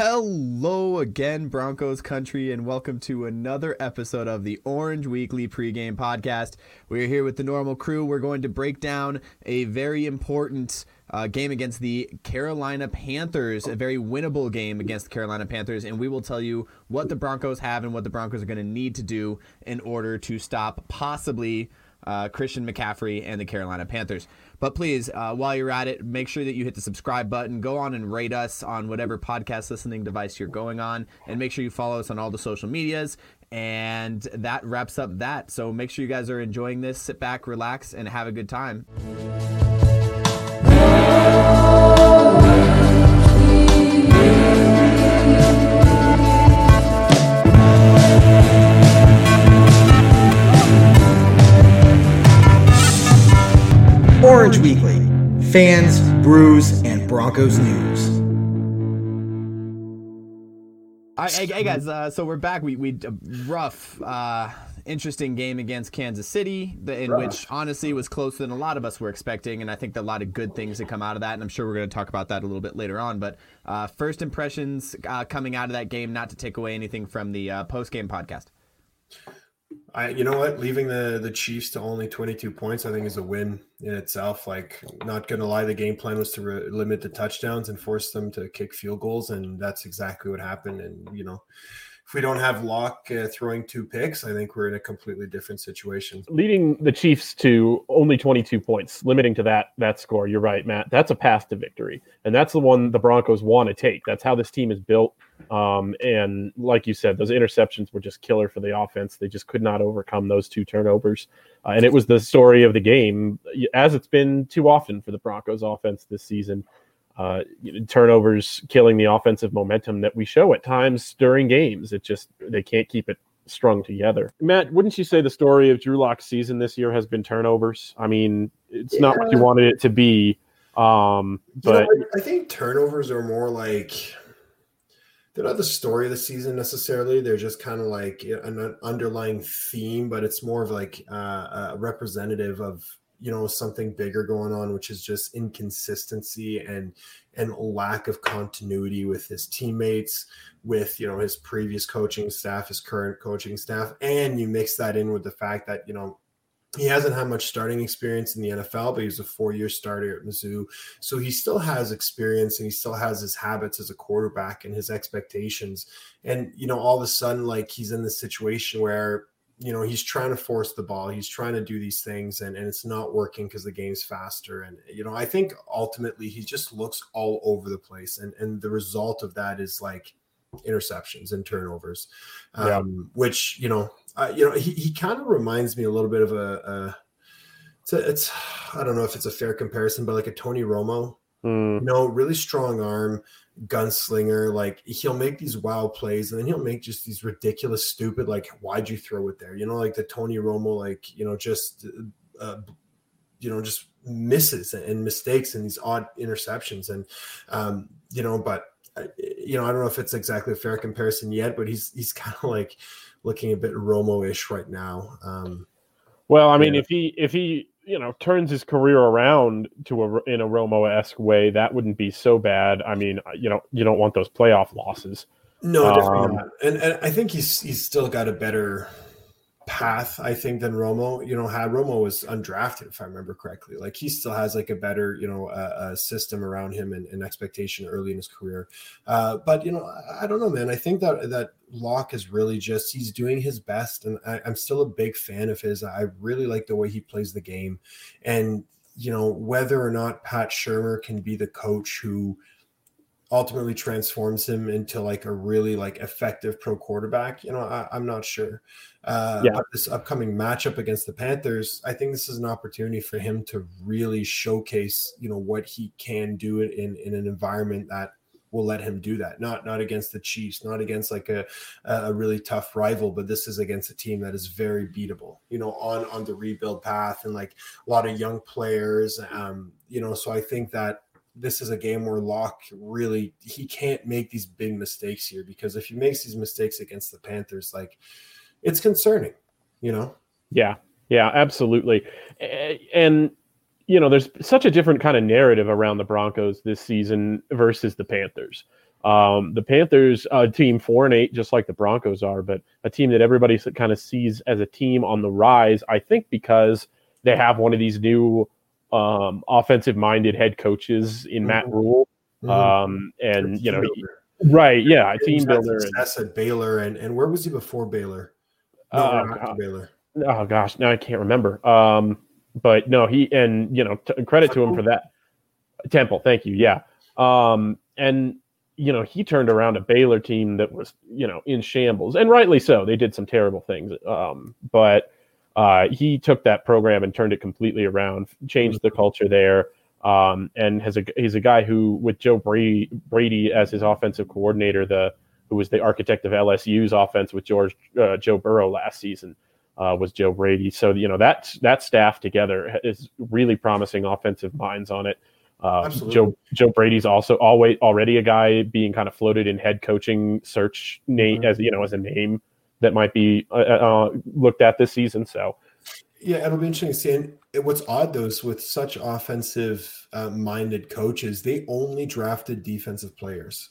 Hello again, Broncos country, and welcome to another episode of the Orange Weekly pregame podcast. We're here with the normal crew. We're going to break down a very important uh, game against the Carolina Panthers, a very winnable game against the Carolina Panthers, and we will tell you what the Broncos have and what the Broncos are going to need to do in order to stop possibly uh, Christian McCaffrey and the Carolina Panthers. But please, uh, while you're at it, make sure that you hit the subscribe button. Go on and rate us on whatever podcast listening device you're going on, and make sure you follow us on all the social medias. And that wraps up that. So make sure you guys are enjoying this. Sit back, relax, and have a good time. Orange Weekly fans, brews, and Broncos news. Hey, hey guys, uh, so we're back. We we uh, rough, uh, interesting game against Kansas City, the, in which honestly was closer than a lot of us were expecting, and I think a lot of good things that come out of that. And I'm sure we're going to talk about that a little bit later on. But uh, first impressions uh, coming out of that game, not to take away anything from the uh, post game podcast. I, you know what, leaving the the Chiefs to only 22 points, I think is a win in itself. Like, not gonna lie, the game plan was to re- limit the touchdowns and force them to kick field goals, and that's exactly what happened. And you know, if we don't have Lock uh, throwing two picks, I think we're in a completely different situation. Leading the Chiefs to only 22 points, limiting to that that score. You're right, Matt. That's a path to victory, and that's the one the Broncos want to take. That's how this team is built. Um, and like you said, those interceptions were just killer for the offense. They just could not overcome those two turnovers. Uh, and it was the story of the game, as it's been too often for the Broncos offense this season. Uh, turnovers killing the offensive momentum that we show at times during games. It just, they can't keep it strung together. Matt, wouldn't you say the story of Drew Lock's season this year has been turnovers? I mean, it's yeah. not what you wanted it to be. Um, but you know, I think turnovers are more like they're not the story of the season necessarily. They're just kind of like an underlying theme, but it's more of like uh, a representative of you know something bigger going on, which is just inconsistency and and lack of continuity with his teammates, with you know his previous coaching staff, his current coaching staff, and you mix that in with the fact that you know he hasn't had much starting experience in the NFL, but he was a four-year starter at Mizzou, so he still has experience and he still has his habits as a quarterback and his expectations. And you know, all of a sudden, like he's in this situation where you know he's trying to force the ball, he's trying to do these things, and, and it's not working because the game's faster. And you know, I think ultimately he just looks all over the place, and and the result of that is like interceptions and turnovers, um, yeah. which you know uh, you know, he, he kind of reminds me a little bit of a, a it's, a, it's I don't know if it's a fair comparison, but like a Tony Romo. Mm. You know, really strong arm, gunslinger. Like he'll make these wild plays, and then he'll make just these ridiculous, stupid. Like, why'd you throw it there? You know, like the Tony Romo, like you know, just uh, you know, just misses and mistakes and these odd interceptions, and um, you know, but uh, you know, I don't know if it's exactly a fair comparison yet, but he's he's kind of like looking a bit Romo-ish right now. Um, well, I mean, yeah. if he if he you know turns his career around to a in a Romo-esque way, that wouldn't be so bad. I mean, you know, you don't want those playoff losses. No, definitely um, not. And, and I think he's he's still got a better path, I think, than Romo. You know, had Romo was undrafted, if I remember correctly. Like he still has like a better, you know, uh, system around him and, and, expectation early in his career. Uh, but you know, I, I, don't know, man. I think that that Lock is really just he's doing his best, and I, I'm still a big fan of his. I really like the way he plays the game, and you know, whether or not Pat Shurmur can be the coach who ultimately transforms him into like a really like effective pro quarterback you know I, am not sure uh yeah. this upcoming matchup against the panthers i think this is an opportunity for him to really showcase you know what he can do in in an environment that will let him do that not not against the chiefs not against like a a really tough rival but this is against a team that is very beatable you know on on the rebuild path and like a lot of young players um you know so i think that this is a game where Lock really he can't make these big mistakes here because if he makes these mistakes against the Panthers, like it's concerning, you know? Yeah, yeah, absolutely. And you know, there's such a different kind of narrative around the Broncos this season versus the Panthers. Um, the Panthers, a team four and eight, just like the Broncos are, but a team that everybody kind of sees as a team on the rise. I think because they have one of these new um, offensive-minded head coaches in Matt Mhm. Rhule, Mhm. um, and you know, right, yeah, a He's team builder. And, at Baylor, and and where was he before Baylor? No, Oh, God. Baylor. oh gosh, now I can't remember. Um, but no, he and you know, t- credit to him for that. Temple, thank you. Yeah, um, and you know, he turned around a Baylor team that was you know in shambles, and rightly so. They did some terrible things, um, but uh, he took that program and turned it completely around, changed the culture there. Um, and has a he's a guy who, with Joe Brady, Brady as his offensive coordinator, the who was the architect of LSU's offense with George uh, Joe Burrow last season uh, was Joe Brady. So you know that that staff together is really promising offensive minds on it. Uh, Absolutely. Joe Joe Brady's also always already a guy being kind of floated in head coaching search name Mhm. as you know as a name that might be uh, uh, looked at this season. So Yeah, it'll be interesting to see. And what's odd though is with such offensive uh, minded coaches, they only drafted defensive players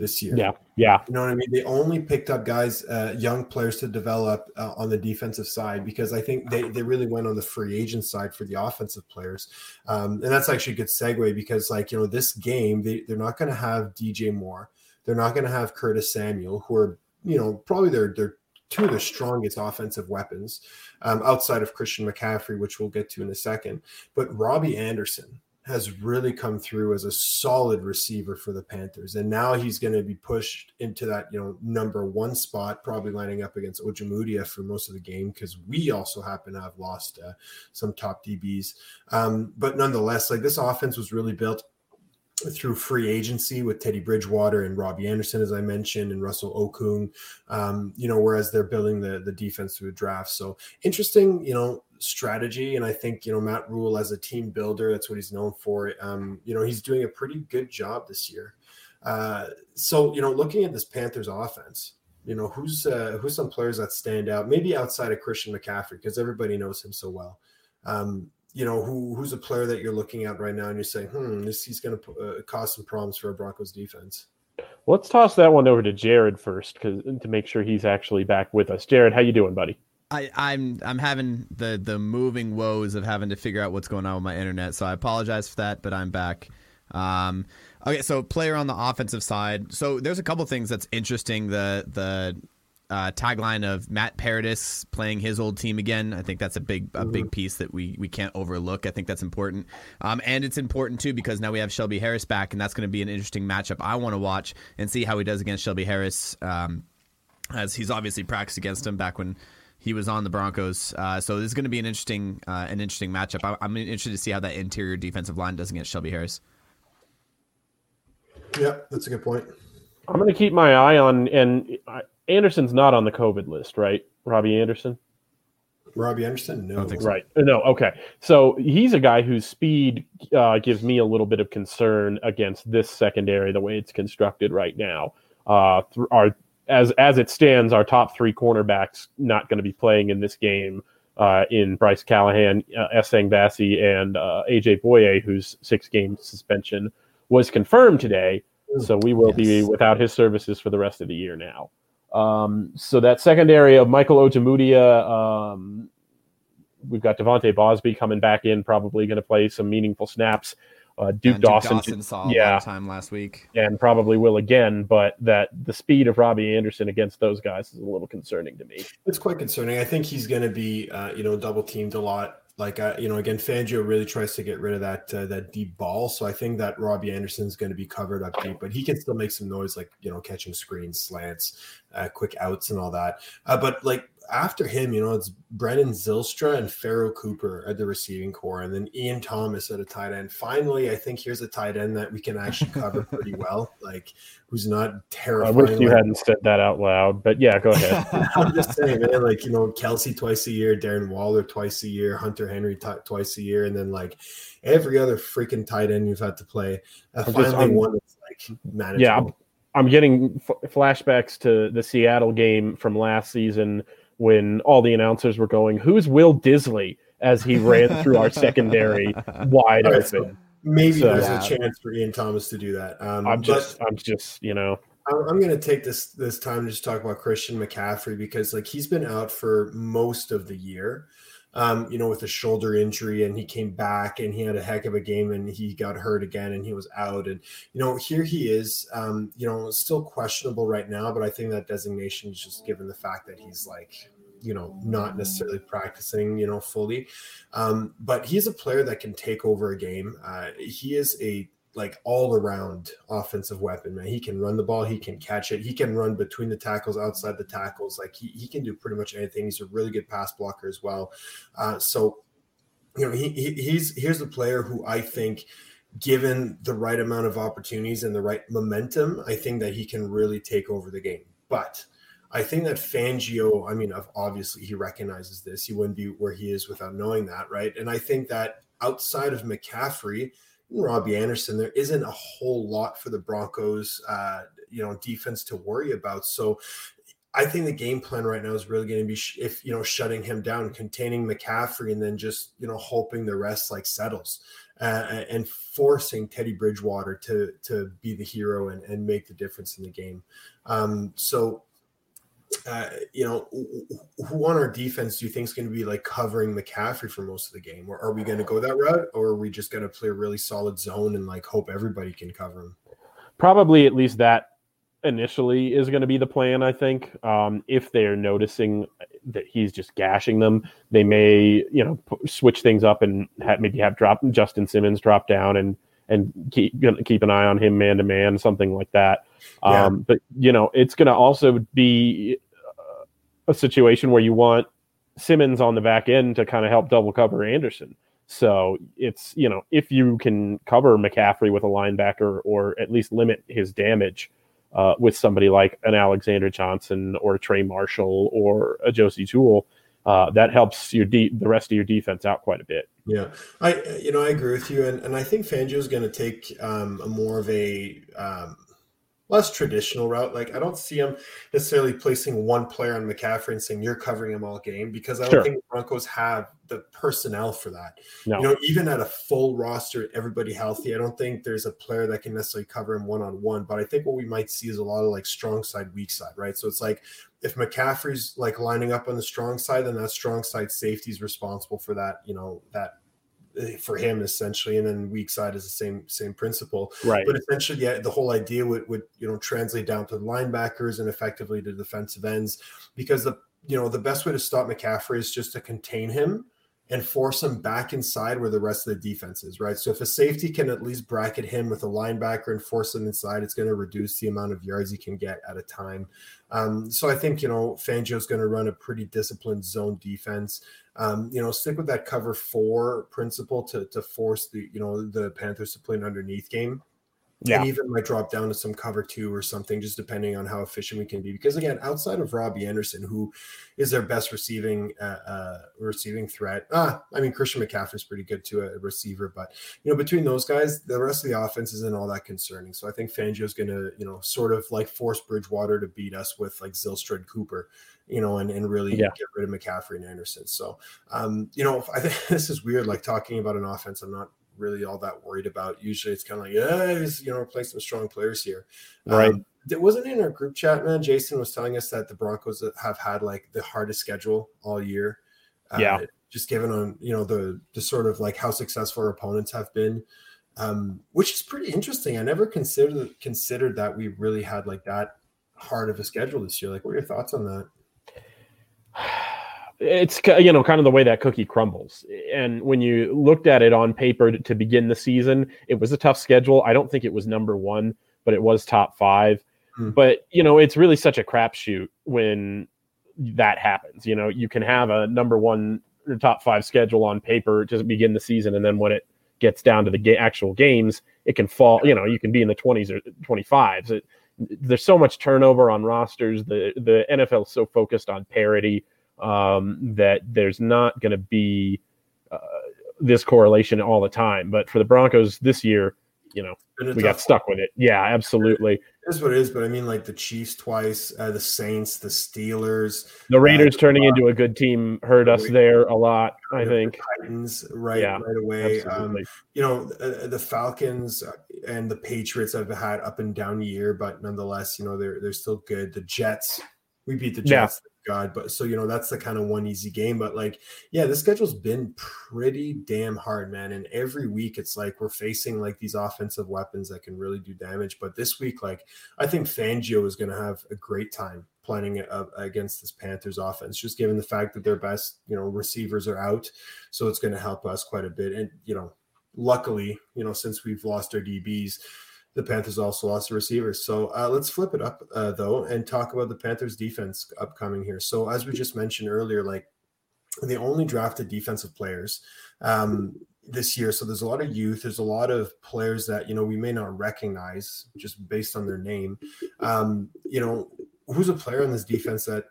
this year. yeah, yeah, You know what I mean? They only picked up guys, uh, young players to develop uh, on the defensive side because I think they, they really went on the free agent side for the offensive players. Um, and that's actually a good segue because, like, you know, this game, they, they're not going to have DJ Moore. They're not going to have Curtis Samuel, who are, you know, probably their, their two of the strongest offensive weapons um, outside of Christian McCaffrey, which we'll get to in a second. But Robbie Anderson, has really come through as a solid receiver for the Panthers. And now he's going to be pushed into that, you know, number one spot, probably lining up against Ojemudia for most of the game because we also happen to have lost uh, some top DBs. Um, but nonetheless, like this offense was really built through free agency with Teddy Bridgewater and Robbie Anderson, as I mentioned, and Russell Okung, um, you know, whereas they're building the, the defense through the draft. So interesting, you know, strategy. And I think, you know, Matt Rhule as a team builder, that's what he's known for. Um, you know, he's doing a pretty good job this year. Uh, so, you know, looking at this Panthers offense, you know, who's uh, who's some players that stand out, maybe outside of Christian McCaffrey, because everybody knows him so well. Um, you know, who who's a player that you're looking at right now and you're saying, hmm, this he's going to uh, cause some problems for a Broncos defense. Let's toss that one over to Jared first, because to make sure he's actually back with us. Jared, how you doing, buddy? I, I'm I'm having the the moving woes of having to figure out what's going on with my internet, so I apologize for that, but I'm back. Um, okay, so player on the offensive side. So there's a couple things that's interesting. The the uh, tagline of Matt Paradis playing his old team again. I think that's a big a big piece that we we can't overlook. I think that's important, um, and it's important too because now we have Shelby Harris back, and that's going to be an interesting matchup. I want to watch and see how he does against Shelby Harris, um, as he's obviously practiced against him back when he was on the Broncos. Uh, so this is going to be an interesting uh, an interesting matchup. I, I'm interested to see how that interior defensive line does against Shelby Harris. Yeah, that's a good point. I'm going to keep my eye on, and Anderson's not on the COVID list, right? Robbie Anderson? Robbie Anderson, no, don't think so. Right. No, okay. So he's a guy whose speed uh, gives me a little bit of concern against this secondary, the way it's constructed right now. Uh, th- our, as, as it stands, our top three cornerbacks not going to be playing in this game uh, in Bryce Callahan, uh, Essang Bassey, and uh, AJ Bouye, whose six game suspension was confirmed today. So we will be without his services for the rest of the year now. Um, so that secondary of Michael Ojemudia, um, we've got De'Vante Bausby coming back in, probably going to play some meaningful snaps. Uh, Duke, And Dawson, saw a yeah. lot time last week. and probably will again, but that the speed of Robbie Anderson against those guys is a little concerning to me. It's quite concerning. I think he's going to be, uh, you know, double teamed a lot. Like, uh, you know, again, Fangio really tries to get rid of that uh, that deep ball. So I think that Robbie Anderson is going to be covered up deep, but he can still make some noise, like you know, catching screens, slants, uh, quick outs, and all that. Uh, but like after him, you know, it's Brandon Zylstra and Pharoh Cooper at the receiving core, and then Ian Thomas at a tight end. Finally, I think here's a tight end that we can actually cover pretty well. Like, who's not terrifying. I wish you hadn't said that out loud, but yeah, go ahead. I'm just saying, man. Like you know, Kelce twice a year, Darren Waller twice a year, Hunter Henry t- twice a year, and then like every other freaking tight end you've had to play. Uh, I'm just- finally, one that's like manageable. Yeah, I'm, I'm getting f- flashbacks to the Seattle game from last season when all the announcers were going, "Who's Will Dissly?" as he ran through our secondary wide All right, so open. maybe So- there's Yeah. a chance for Ian Thomas to do that. Um, I'm just, I'm just, you know, I'm- I'm going to take this this time to just talk about Christian McCaffrey because like he's been out for most of the year, um, you know, with a shoulder injury, and he came back and he had a heck of a game, and he got hurt again, and he was out, and you know, here he is, um, you know, still questionable right now, but I think that designation is just given the fact that he's like. You know, not necessarily practicing, you know, fully, um, but he's a player that can take over a game. Uh, he is a like all around offensive weapon, man. He can run the ball, he can catch it, he can run between the tackles, outside the tackles. Like he, he can do pretty much anything. He's a really good pass blocker as well. Uh, so, you know, he, he he's here's a player who I think, given the right amount of opportunities and the right momentum, I think that he can really take over the game. But I think that Fangio, I mean, obviously he recognizes this. He wouldn't be where he is without knowing that, right? And I think that outside of McCaffrey, Robbie Anderson, there isn't a whole lot for the Broncos, uh, you know, defense to worry about. So I think the game plan right now is really going to be sh- if you know shutting him down, containing McCaffrey, and then just you know hoping the rest like settles uh, and forcing Teddy Bridgewater to to be the hero and, and make the difference in the game. Um, so uh, you know, who on our defense do you think is going to be like covering McCaffrey for most of the game? Or are we going to go that route, or are we just going to play a really solid zone and like hope everybody can cover him? probably at least that initially is going to be the plan. I think um, if they're noticing that he's just gashing them, they may you know p- switch things up and have, maybe have drop Justin Simmons drop down and and keep keep an eye on him man to man, something like that. Yeah. Um, but you know, it's going to also be uh, a situation where you want Simmons on the back end to kind of help double cover Anderson. So it's you know if you can cover McCaffrey with a linebacker or at least limit his damage uh, with somebody like an Alexander Johnson or a Trey Marshall or a Josey Jewell, uh, that helps your de- the rest of your defense out quite a bit. Yeah, I you know I agree with you, and and I think Fangio is going to take um, a more of a um, less traditional route. Like I don't see him necessarily placing one player on McCaffrey and saying you're covering him all game because I don't Sure. think the Broncos have the personnel for that. No, You know, even at a full roster, everybody healthy, I don't think there's a player that can necessarily cover him one on one. But I think what we might see is a lot of like strong side, weak side, right? So it's like if McCaffrey's like lining up on the strong side, then that strong side safety is responsible for that, you know, that eh, for him essentially, and then weak side is the same same principle. right. But essentially, yeah, the whole idea would, would you know translate down to the linebackers and effectively to defensive ends, because the you know the best way to stop McCaffrey is just to contain him and force him back inside where the rest of the defense is, right? So if a safety can at least bracket him with a linebacker and force him inside, it's going to reduce the amount of yards he can get at a time. Um, so I think you know Fangio's going to run a pretty disciplined zone defense. Um, you know, stick with that cover four principle to to force the you know the Panthers to play an underneath game. Yeah. And even might drop down to some cover two or something, just depending on how efficient we can be. Because again, outside of Robbie Anderson, who is their best receiving uh, uh, receiving threat, ah, I mean Christian McCaffrey is pretty good to a receiver, but you know between those guys, the rest of the offense isn't all that concerning. So I think Fangio's going to you know sort of like force Bridgewater to beat us with like Zilstrad Cooper, you know, and and really Yeah. get rid of McCaffrey and Anderson. So um, you know, I think this is weird, like talking about an offense. I'm not really all that worried about. Usually it's kind of like, yeah, he's, you know, play some strong players here. Right. Um, it wasn't in our group chat, man. Jason was telling us that the Broncos have had like the hardest schedule all year. Uh, Yeah. Just given on, you know, the, the sort of like how successful our opponents have been, um, which is pretty interesting. I never considered considered that we really had like that hard of a schedule this year. Like, what are your thoughts on that? It's you know kind of the way that cookie crumbles. And when you looked at it on paper to, begin the season it was a tough schedule. I don't think it was number one but it was top five. Hmm. but you know it's really such a crapshoot when that happens. You know you can have a number one or top five schedule on paper to begin the season and then when it gets down to the ga- actual games it can fall you know you can be in the 20s or 25s it, there's so much turnover on rosters. The the nfl is so focused on parity um, that there's not going to be uh, this correlation all the time. But for the Broncos this year, you know we got stuck with it. Yeah, absolutely. Is what it is, but I mean, like the Chiefs twice, uh, the Saints, the Steelers, the Raiders uh, turning into a good team hurt us there a lot. I think Titans right yeah, right away. Um, you know, uh, the Falcons and the Patriots have had up and down year, but nonetheless, you know they're they're still good. The Jets, we beat the Jets. God, but so you know that's the kind of one easy game. But like, yeah, the schedule's been pretty damn hard, man. And every week it's like we're facing like these offensive weapons that can really do damage. But this week, like, I think Fangio is going to have a great time planning it up against this Panthers offense, just given the fact that their best, you know, receivers are out. So it's going to help us quite a bit. And you know, luckily, you know, since we've lost our DBs the Panthers also lost the receivers. So uh, let's flip it up uh, though and talk about the Panthers defense upcoming here. So as we just mentioned earlier, like they only drafted defensive players um, this year. So there's a lot of youth. There's a lot of players that you know we may not recognize just based on their name. Um, you know, who's a player on this defense that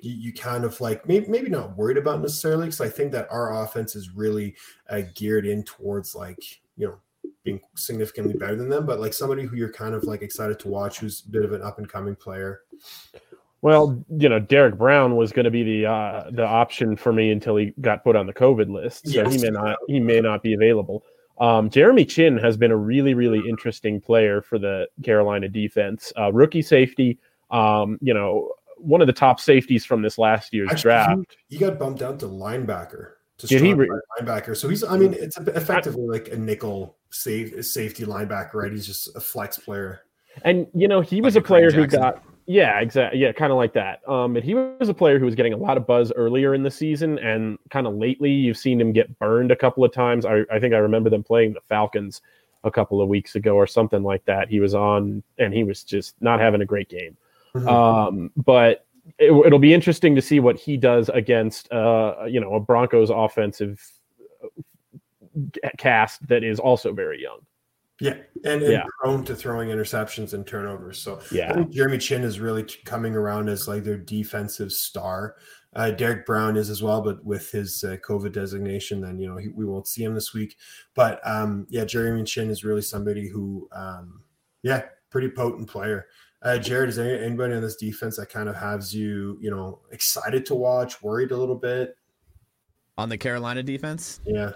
you, kind of like maybe, maybe not worried about necessarily because I think that our offense is really uh, geared in towards like you know being significantly better than them, but like somebody who you're kind of like excited to watch, who's a bit of an up and coming player. Well, you know, Derrick Brown was going to be the uh, the option for me until he got put on the COVID list, so yes. he may not he may not be available. Um, Jeremy Chinn has been a really really interesting player for the Carolina defense, uh, rookie safety. Um, you know, one of the top safeties from this last year's Actually, draft. He, he got bumped down to linebacker Did he re- linebacker. So he's, I mean, it's effectively like a nickel safe safety linebacker, right? He's just a flex player. And you know, he was like a player who got yeah, exactly, yeah, kind of like that. Um, and he was a player who was getting a lot of buzz earlier in the season, and kind of lately, you've seen him get burned a couple of times. I, I think I remember them playing the Falcons a couple of weeks ago or something like that. He was on, and he was just not having a great game. Mm-hmm. Um, but it, will be interesting to see what he does against uh, you know a Broncos offensive cast that is also very young. Yeah, and, and yeah. prone to throwing interceptions and turnovers. So yeah, I think Jeremy Chinn is really coming around as like their defensive star. Uh, Derrick Brown is as well, but with his uh, COVID designation, then you know he, we won't see him this week. But um, yeah, Jeremy Chinn is really somebody who, um, yeah, pretty potent player. Uh, Jared, is there anybody on this defense that kind of has you, you know, excited to watch, worried a little bit? On the Carolina defense? Yeah.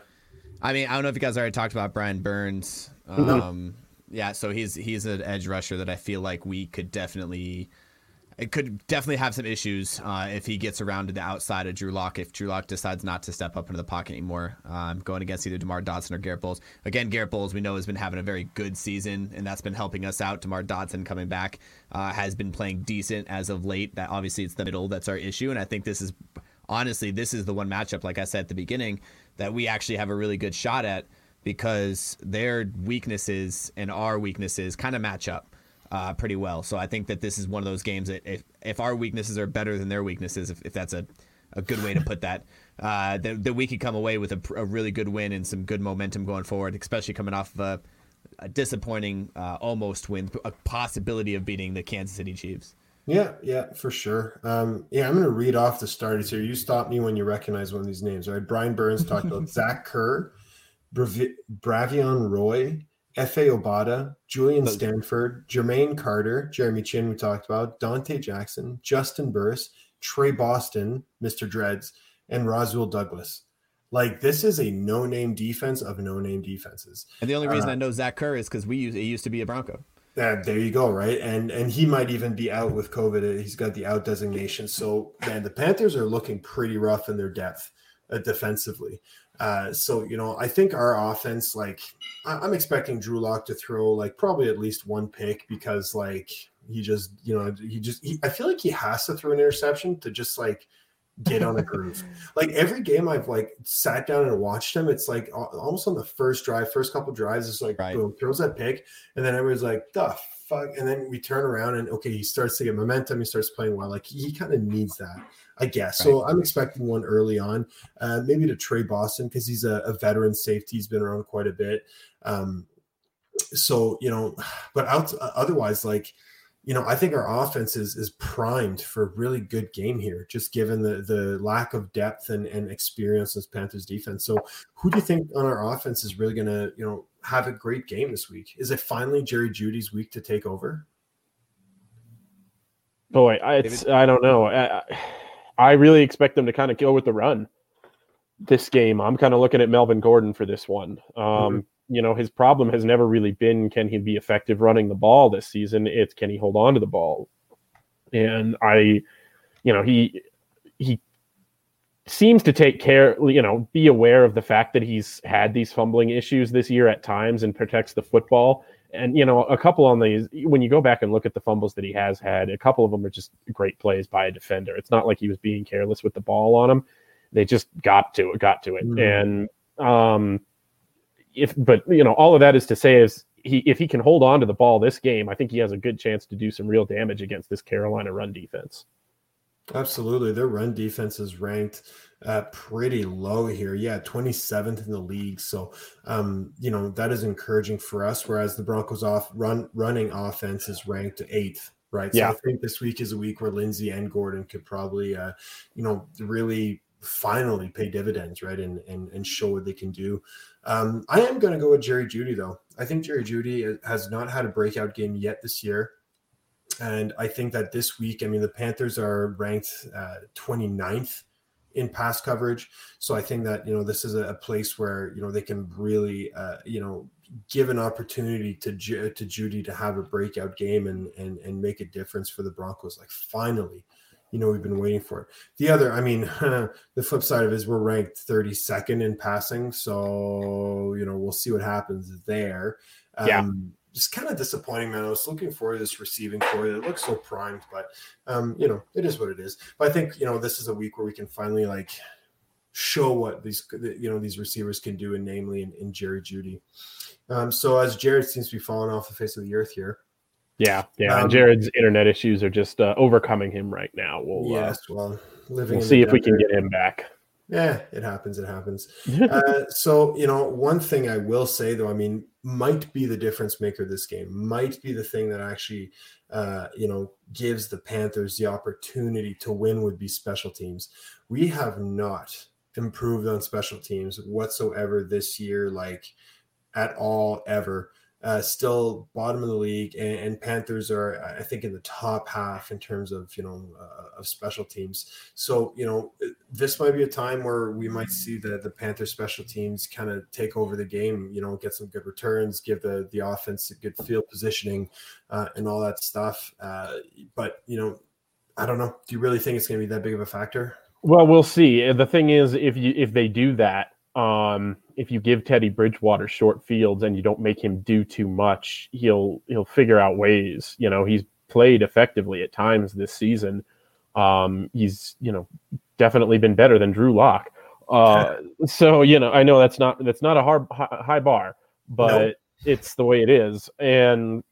I mean, I don't know if you guys already talked about Brian Burns. Um, yeah, so he's he's an edge rusher that I feel like we could definitely it could definitely have some issues uh, if he gets around to the outside of Drew Lock. If Drew Lock decides not to step up into the pocket anymore, um, going against either Demar Dotson or Garett Bolles. Again, Garett Bolles we know has been having a very good season, and that's been helping us out. Demar Dotson coming back uh, has been playing decent as of late. That obviously it's the middle that's our issue, and I think this is honestly this is the one matchup, like I said at the beginning, that we actually have a really good shot at because their weaknesses and our weaknesses kind of match up uh, pretty well. So I think that this is one of those games that if, if our weaknesses are better than their weaknesses, if, if that's a, a good way to put that, uh, that, that we could come away with a, a, really good win and some good momentum going forward, especially coming off of a, a disappointing uh, almost win, a possibility of beating the Kansas City Chiefs. Yeah, yeah, for sure. Um, yeah, I'm going to read off the starters here. You stop me when you recognize one of these names, right? Brian Burns talked about Zach Kerr, Brav- Bravvion Roy, Efe Obada, Julian Stanford, Jermaine Carter, Jeremy Chinn, we talked about, Donte Jackson, Juston Burris, Tre Boston, Mr. Dreads, and Rasul Douglas. Like this is a no-name defense of no-name defenses. And the only reason uh, I know Zach Kerr is because we used it used to be a Bronco. Uh, there you go, right? And and he might even be out with COVID. He's got the out designation. So man, the Panthers are looking pretty rough in their depth defensively. Uh, so you know, I think our offense, like, I'm expecting Drew Lock to throw like probably at least one pick because like he just, you know, he just, he, I feel like he has to throw an interception to just like get on a groove. like every game I've like sat down and watched him, it's like almost on the first drive, first couple drives, it's like right. boom, throws that pick, and then everybody's like, the fuck, and then we turn around and okay, he starts to get momentum, he starts playing well. Like he kind of needs that. I guess. Right. So I'm expecting one early on, uh, maybe to Tre Boston because he's a, a, veteran safety. He's been around quite a bit. Um, so you know, but out, otherwise, like you know, I think our offense is is primed for a really good game here, just given the the lack of depth and, and experience as Panthers defense. So, who do you think on our offense is really going to, you know, have a great game this week? Is it finally Jerry Jeudy's week to take over? Boy, I, I don't know. I, I really expect them to kind of go with the run this game. I'm kind of looking at Melvin Gordon for this one. Um, mm-hmm you know, his problem has never really been can he be effective running the ball this season? It's can he hold on to the ball? And I, you know, he he seems to take care, you know, be aware of the fact that he's had these fumbling issues this year at times and protects the football. And you know, a couple on these when you go back and look at the fumbles that he has had, a couple of them are just great plays by a defender. It's not like he was being careless with the ball on him. They just got to it, got to it. Mm-hmm. And um if but you know all of that is to say is he if he can hold on to the ball this game, I think he has a good chance to do some real damage against this Carolina run defense. Absolutely, their run defense is ranked uh, pretty low here. Yeah, 27th in the league. So, um, you know that is encouraging for us. Whereas the Broncos off run running offense is ranked eighth. Right. So yeah. I think this week is a week where Lindsay and Gordon could probably, uh, you know, really finally pay dividends, right, and and and show what they can do. Um, I am going to go with Jerry Jeudy though. I think Jerry Jeudy has not had a breakout game yet this year. And I think that this week, I mean, the Panthers are ranked uh, 29th in pass coverage. So I think that, you know, this is a, place where, you know, they can really, uh, you know, give an opportunity to to Jeudy to have a breakout game and, and, and make a difference for the Broncos. Like finally, you know we've been waiting for it. The other, I mean, the flip side of it is we're ranked 32nd in passing, so you know we'll see what happens there. Um, yeah. Just kind of disappointing, man. I was looking for this receiving core that looks so primed, but um, you know it is what it is. But I think you know this is a week where we can finally like show what these you know these receivers can do, and namely in, in Jerry Jeudy. Um, so as Jared seems to be falling off the face of the earth here, yeah, yeah. Um, Jared's internet issues are just uh, overcoming him right now. We'll, uh, yes, uh, well, living. We'll see if we can get him back. Yeah, it happens. It happens. uh, so you know, one thing I will say though, I mean, might be the difference maker this game. Might be the thing that actually, uh, you know, gives the Panthers the opportunity to win. Would be special teams. We have not improved on special teams whatsoever this year, like at all ever uh, still bottom of the league, and, and, Panthers are, I think, in the top half in terms of you know uh, of special teams. So you know this might be a time where we might see the the Panther special teams kind of take over the game. You know, get some good returns, give the the offense a good field positioning, uh, and all that stuff. Uh, but you know, I don't know. Do you really think it's going to be that big of a factor? Well, we'll see. The thing is, if you if they do that, um, if you give Teddy Bridgewater short fields and you don't make him do too much, he'll he'll figure out ways. You know, he's played effectively at times this season. Um, he's you know definitely been better than Drew Lock. Uh, so you know, I know that's not that's not a hard high bar, but nope. it's the way it is, and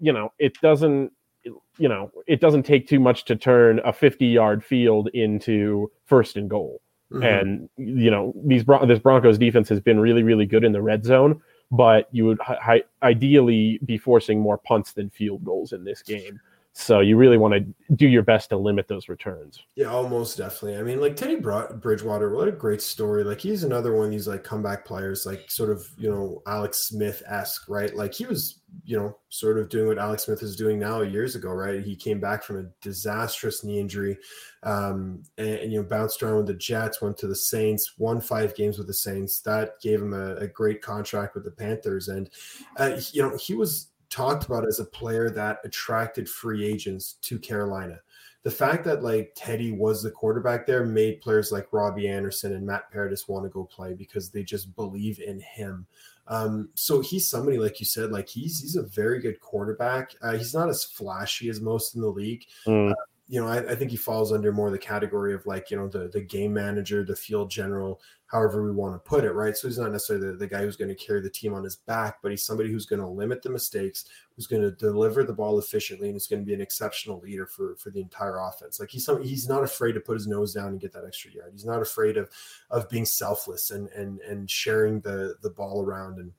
you know, it doesn't you know it doesn't take too much to turn a 50 yard field into first and goal Mm-hmm. And you know these this Broncos defense has been really really good in the red zone, but you would hi- ideally be forcing more punts than field goals in this game. So you really want to do your best to limit those returns. Yeah, almost definitely. I mean, like Teddy Bridgewater, what a great story. Like he's another one of these like comeback players, like sort of you know Alex Smith esque, right? Like he was you know sort of doing what Alex Smith is doing now years ago, right? He came back from a disastrous knee injury, um, and, and, you know bounced around with the Jets, went to the Saints, won five games with the Saints. That gave him a, a great contract with the Panthers, and uh, you know he was talked about as a player that attracted free agents to Carolina. The fact that like Teddy was the quarterback there made players like Robbie Anderson and Matt Paradis want to go play because they just believe in him. Um, so he's somebody like you said, like he's he's a very good quarterback. Uh, he's not as flashy as most in the league. Mm. Uh, you know, I, I, think he falls under more the category of like, you know, the the game manager, the field general, however we want to put it, right? So he's not necessarily the, the guy who's going to carry the team on his back, but he's somebody who's going to limit the mistakes, who's going to deliver the ball efficiently, and is going to be an exceptional leader for for the entire offense. Like he's some, he's not afraid to put his nose down and get that extra yard. He's not afraid of of being selfless and and and sharing the the ball around and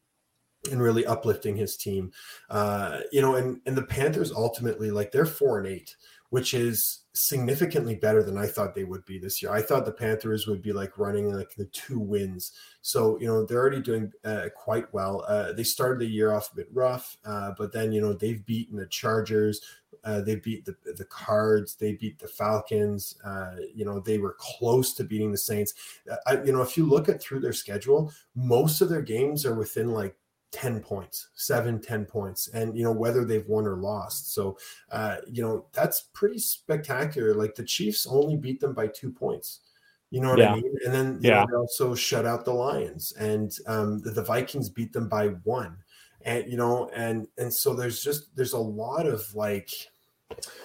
and really uplifting his team. Uh, you know, and and the Panthers ultimately like they're four and eight, which is significantly better than I thought they would be this year. I thought the Panthers would be like running like the two wins. So you know they're already doing uh, quite well. Uh, they started the year off a bit rough, uh, but then you know they've beaten the Chargers. Uh, they beat the the Cards. They beat the Falcons. Uh, you know they were close to beating the Saints. Uh, I, you know if you look at through their schedule, most of their games are within like 10 points, seven, 10 points, and you know, whether they've won or lost. So, uh, you know, that's pretty spectacular. Like the Chiefs only beat them by two points. You know what yeah. I mean? And then yeah. Know, they also shut out the Lions, and um, the, the Vikings beat them by one. And you know, and and so there's just there's a lot of like.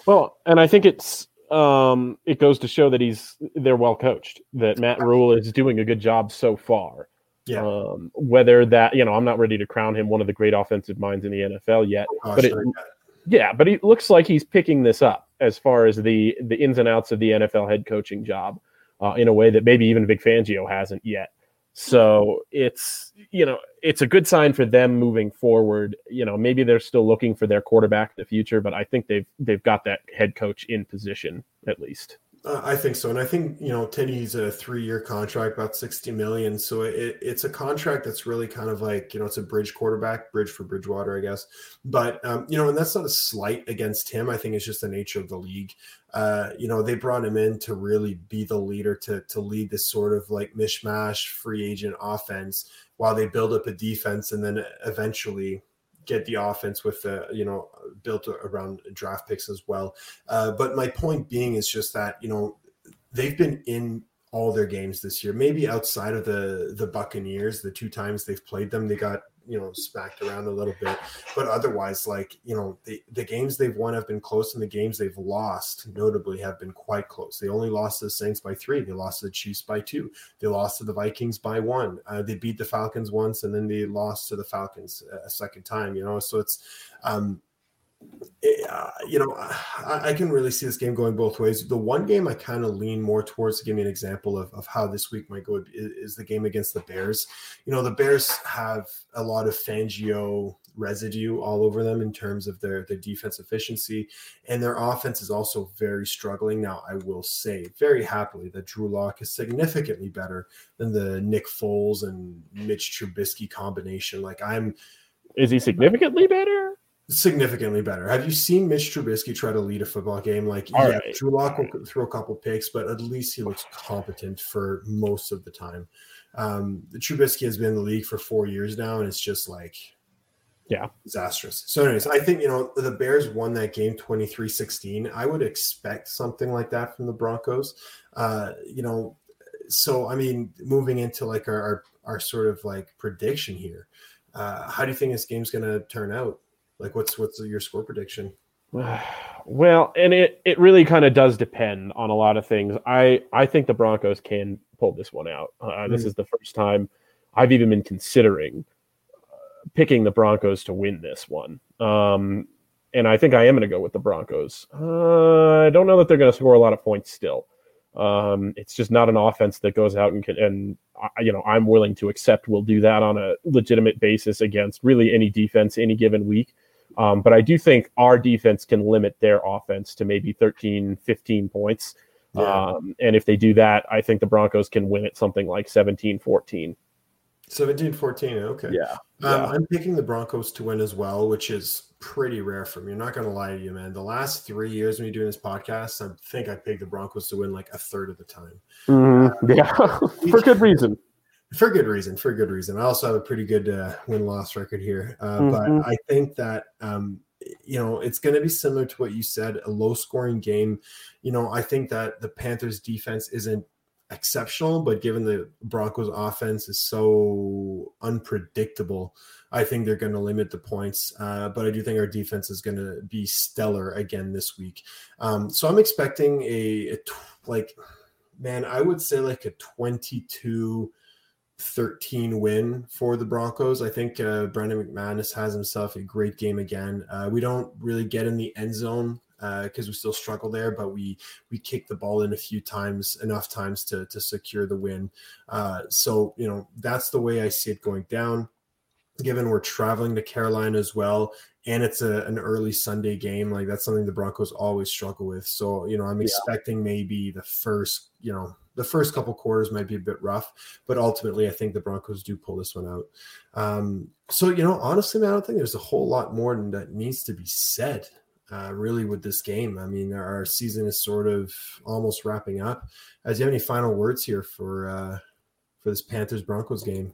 Well, and I think it's um it goes to show that he's they're well coached. That Matt Rhule is doing a good job so far. Yeah. Um, whether that, you know, I'm not ready to crown him one of the great offensive minds in the NFL yet, oh, but it, yeah, but he looks like he's picking this up as far as the the ins and outs of the NFL head coaching job uh, in a way that maybe even Vic Fangio hasn't yet. So it's you know it's a good sign for them moving forward. You know maybe they're still looking for their quarterback in the future, but I think they've they've got that head coach in position at least. I think so, and I think you know Teddy's a three-year contract, about sixty million. So it, it's a contract that's really kind of like you know it's a bridge quarterback, bridge for Bridgewater, I guess. But um, you know, and that's not a slight against him. I think it's just the nature of the league. Uh, you know, they brought him in to really be the leader to to lead this sort of like mishmash free agent offense while they build up a defense, and then eventually get the offense with the you know built around draft picks as well. Uh, but my point being is just that you know they've been in all their games this year. Maybe outside of the the Buccaneers, the two times they've played them, they got you know smacked around a little bit. But otherwise like you know the, the games they've won have been close and the games they've lost notably have been quite close. They only lost to the saints by three. They lost to the chiefs by two. They lost to the vikings by one. Uh, they beat the falcons once and then they lost to the falcons a second time you know? So it's um uh, you know, I, I, can really see this game going both ways. The one game I kind of lean more towards to give me an example of, of how this week might go is, is, the game against the Bears. You know, the Bears have a lot of Fangio residue all over them in terms of their, their defense efficiency, and their offense is also very struggling. Now, I will say very happily that Drew Lock is significantly better than the Nick Foles and Mitch Trubisky combination. Like, I'm. Is he significantly better? Significantly better. Have you seen Mitch Trubisky try to lead a football game? Like, All yeah, right. Drew Lock will throw a couple picks, but at least he looks competent for most of the time. Um, Trubisky has been in the league for four years now, and it's just like, yeah, disastrous. So, anyways, I think, you know, the Bears won that game 23 16. I would expect something like that from the Broncos. Uh, you know, so, I mean, moving into like our, our, our sort of like prediction here, uh, how do you think this game's going to turn out? Like, what's what's your score prediction? Well, and it it really kind of does depend on a lot of things. I I think the Broncos can pull this one out. Uh, mm This is the first time I've even been considering uh, picking the Broncos to win this one. Um, and I think I am going to go with the Broncos. Uh, I don't know that they're going to score a lot of points still. Um, it's just not an offense that goes out and can, and you know I'm willing to accept we'll do that on a legitimate basis against really any defense any given week. Um, but I do think our defense can limit their offense to maybe 13, 15 points. Yeah. Um, and if they do that, I think the Broncos can win at something like 17 14. 17 14. Okay. Yeah. Um, yeah. I'm picking the Broncos to win as well, which is pretty rare for me. I'm not going to lie to you, man. The last three years when you're doing this podcast, I think I picked the Broncos to win like a third of the time. Mm, uh, yeah. for good reason for good reason. For good reason. I also have a pretty good uh, win loss record here, uh, mm-hmm. but I think that um, you know it's going to be similar to what you said, a low scoring game. You know, I think that the Panthers defense isn't exceptional, but given the Broncos offense is so unpredictable, I think they're going to limit the points. Uh, but I do think our defense is going to be stellar again this week. Um, so I'm expecting a, a like, man, I would say like a 22 13 win for the Broncos. I think uh, Brandon McManus has himself a great game again. Uh, we don't really get in the end zone because uh, we still struggle there, but we we kick the ball in a few times, enough times to to secure the win. Uh, so you know that's the way I see it going down. given we're traveling to Carolina as well, and it's a, an early Sunday game. Like that's something the Broncos always struggle with. So you know, I'm expecting yeah. maybe the first, you know, the first couple quarters might be a bit rough, but ultimately, I think the Broncos do pull this one out. Um, so you know, honestly, man, I don't think there's a whole lot more that needs to be said. Uh, really, with this game, I mean, our season is sort of almost wrapping up. As you have any final words here for uh, for this Panthers Broncos game?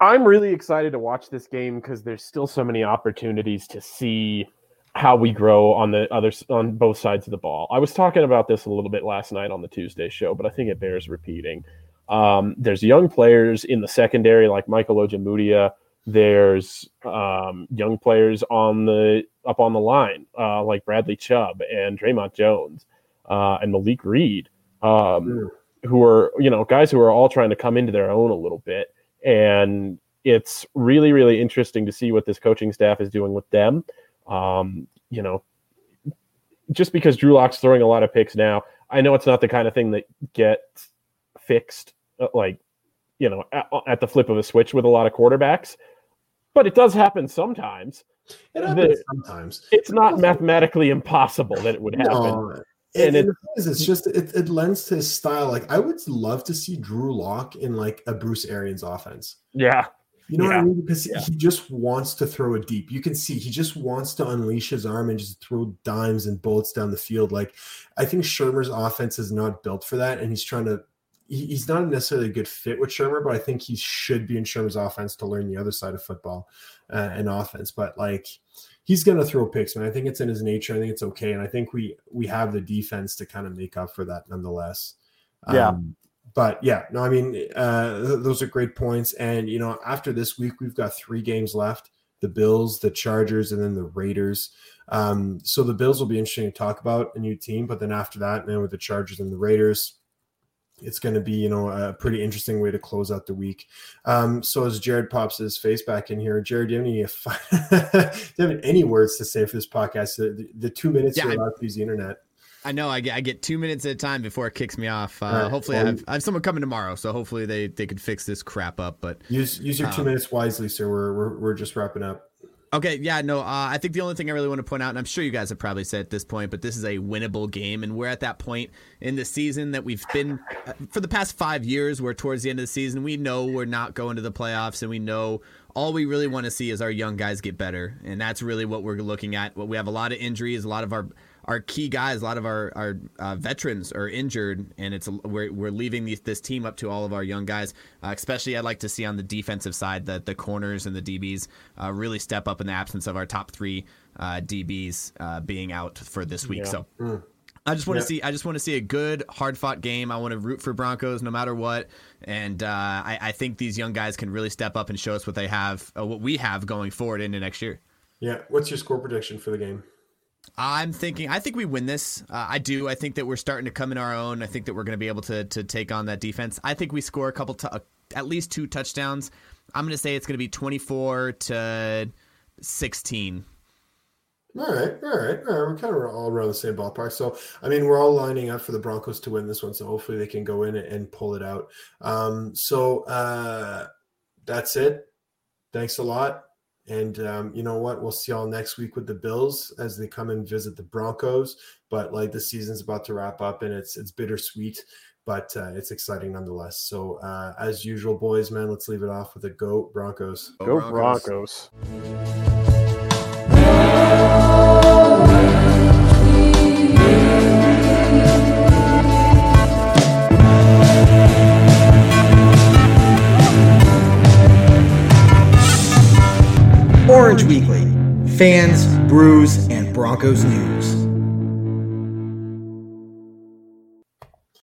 I'm really excited to watch this game because there's still so many opportunities to see how we grow on the other on both sides of the ball. I was talking about this a little bit last night on the Tuesday show, but I think it bears repeating. Um, there's young players in the secondary like Michael Ojemudia. There's um, young players on the up on the line uh, like Bradley Chubb and Dre'Mont Jones uh, and Malik Reed, um, who are you know guys who are all trying to come into their own a little bit and it's really really interesting to see what this coaching staff is doing with them. Um, you know, just because Drew Lock's throwing a lot of picks now, I know it's not the kind of thing that gets fixed uh, like you know at, at, the flip of a switch with a lot of quarterbacks, but it does happen sometimes. It happens the, sometimes. It's not mathematically impossible that it would happen. No. And, and, it, is, it's just it, it lends to his style. Like I would love to see Drew Lock in like a Bruce Arians offense. Yeah. You know yeah. what I mean? Because yeah. he just wants to throw it deep. You can see he just wants to unleash his arm and just throw dimes and bullets down the field. Like I think Shurmur's offense is not built for that, and he's trying to. He, he's not necessarily a good fit with Shurmur, but I think he should be in Shurmur's offense to learn the other side of football uh, and offense. But like he's going to throw picks, man. I think it's in his nature. I think it's okay, and I think we we have the defense to kind of make up for that, nonetheless. Yeah. Um, but yeah, no, I mean, uh, th- those are great points. And you know, after this week, we've got three games left: the Bills, the Chargers, and then the Raiders. Um, so the Bills will be interesting to talk about a new team, but then after that, man, with the Chargers and the Raiders, it's going to be you know a pretty interesting way to close out the week. Um, so as Jared pops his face back in here, Jared, do you have any, do you have any words to say for this podcast? The, the two minutes yeah, you're allowed to use the internet. I know I get I get two minutes at a time before it kicks me off. Uh, right. Hopefully, well, I, have, I have someone coming tomorrow, so hopefully they they could fix this crap up. But use use your two um, minutes wisely, sir. We're, we're we're just wrapping up. Okay, yeah, no, uh, I think the only thing I really want to point out, and I'm sure you guys have probably said at this point, but this is a winnable game, and we're at that point in the season that we've been uh, for the past five years. We're towards the end of the season. We know we're not going to the playoffs, and we know all we really want to see is our young guys get better, and that's really what we're looking at. We have a lot of injuries, a lot of our our key guys, a lot of our our uh, veterans are injured, and it's we're we're leaving these, this team up to all of our young guys. Uh, especially, I'd like to see on the defensive side that the corners and the DBs uh, really step up in the absence of our top three uh, DBs uh, being out for this week. Yeah. So. Mm. I just want to see. I just want to see a good, hard fought game. I want to root for Broncos no matter what, and uh, I, I, think these young guys can really step up and show us what they have, what we have going forward into next year. Yeah. What's your score prediction for the game? I'm thinking. I think we win this. Uh, I do. I think that we're starting to come in our own. I think that we're going to be able to to take on that defense. I think we score a couple, t- uh, at least two touchdowns. I'm going to say it's going to be 24 to 16. All right, all right, all right. We're kind of all around the same ballpark. So, I mean, we're all lining up for the Broncos to win this one. So, hopefully, they can go in and pull it out. Um, so, uh, that's it. Thanks a lot. And um, you know what? We'll see y'all next week with the Bills as they come and visit the Broncos. But like the season's about to wrap up, and it's it's bittersweet, but uh, it's exciting nonetheless. So uh, as usual, boys, man, let's leave it off with a go Broncos. Go, go. Broncos. Weekly, fans, brews, and Broncos news.